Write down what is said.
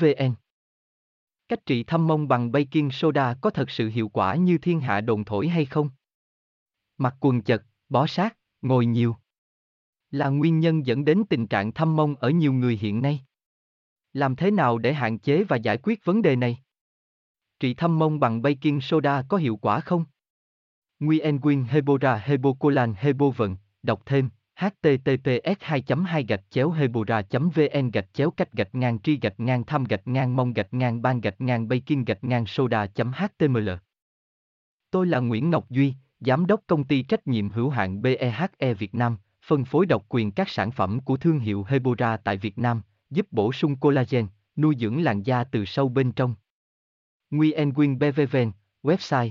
vn cách trị thâm mông bằng baking soda có thật sự hiệu quả như thiên hạ đồn thổi hay không? Mặc quần chật bó sát ngồi nhiều. Là nguyên nhân dẫn đến tình trạng thâm mông ở nhiều người hiện nay. Làm thế nào để hạn chế và giải quyết vấn đề này? Trị thâm mông bằng baking soda có hiệu quả không? Nguyen Quyên Hebora Hebocolan Hebovận, đọc thêm https 2 2 gạch chéo hebora vn gạch chéo cách gạch ngang tri gạch ngang thăm gạch ngang mong gạch ngang ban gạch ngang baking gạch ngang soda html Tôi là Nguyễn Ngọc Duy, Giám đốc công ty trách nhiệm hữu hạn BEHE Việt Nam, phân phối độc quyền các sản phẩm của thương hiệu Hebora tại Việt Nam, giúp bổ sung collagen, nuôi dưỡng làn da từ sâu bên trong. Nguyen Quyên BVVN, website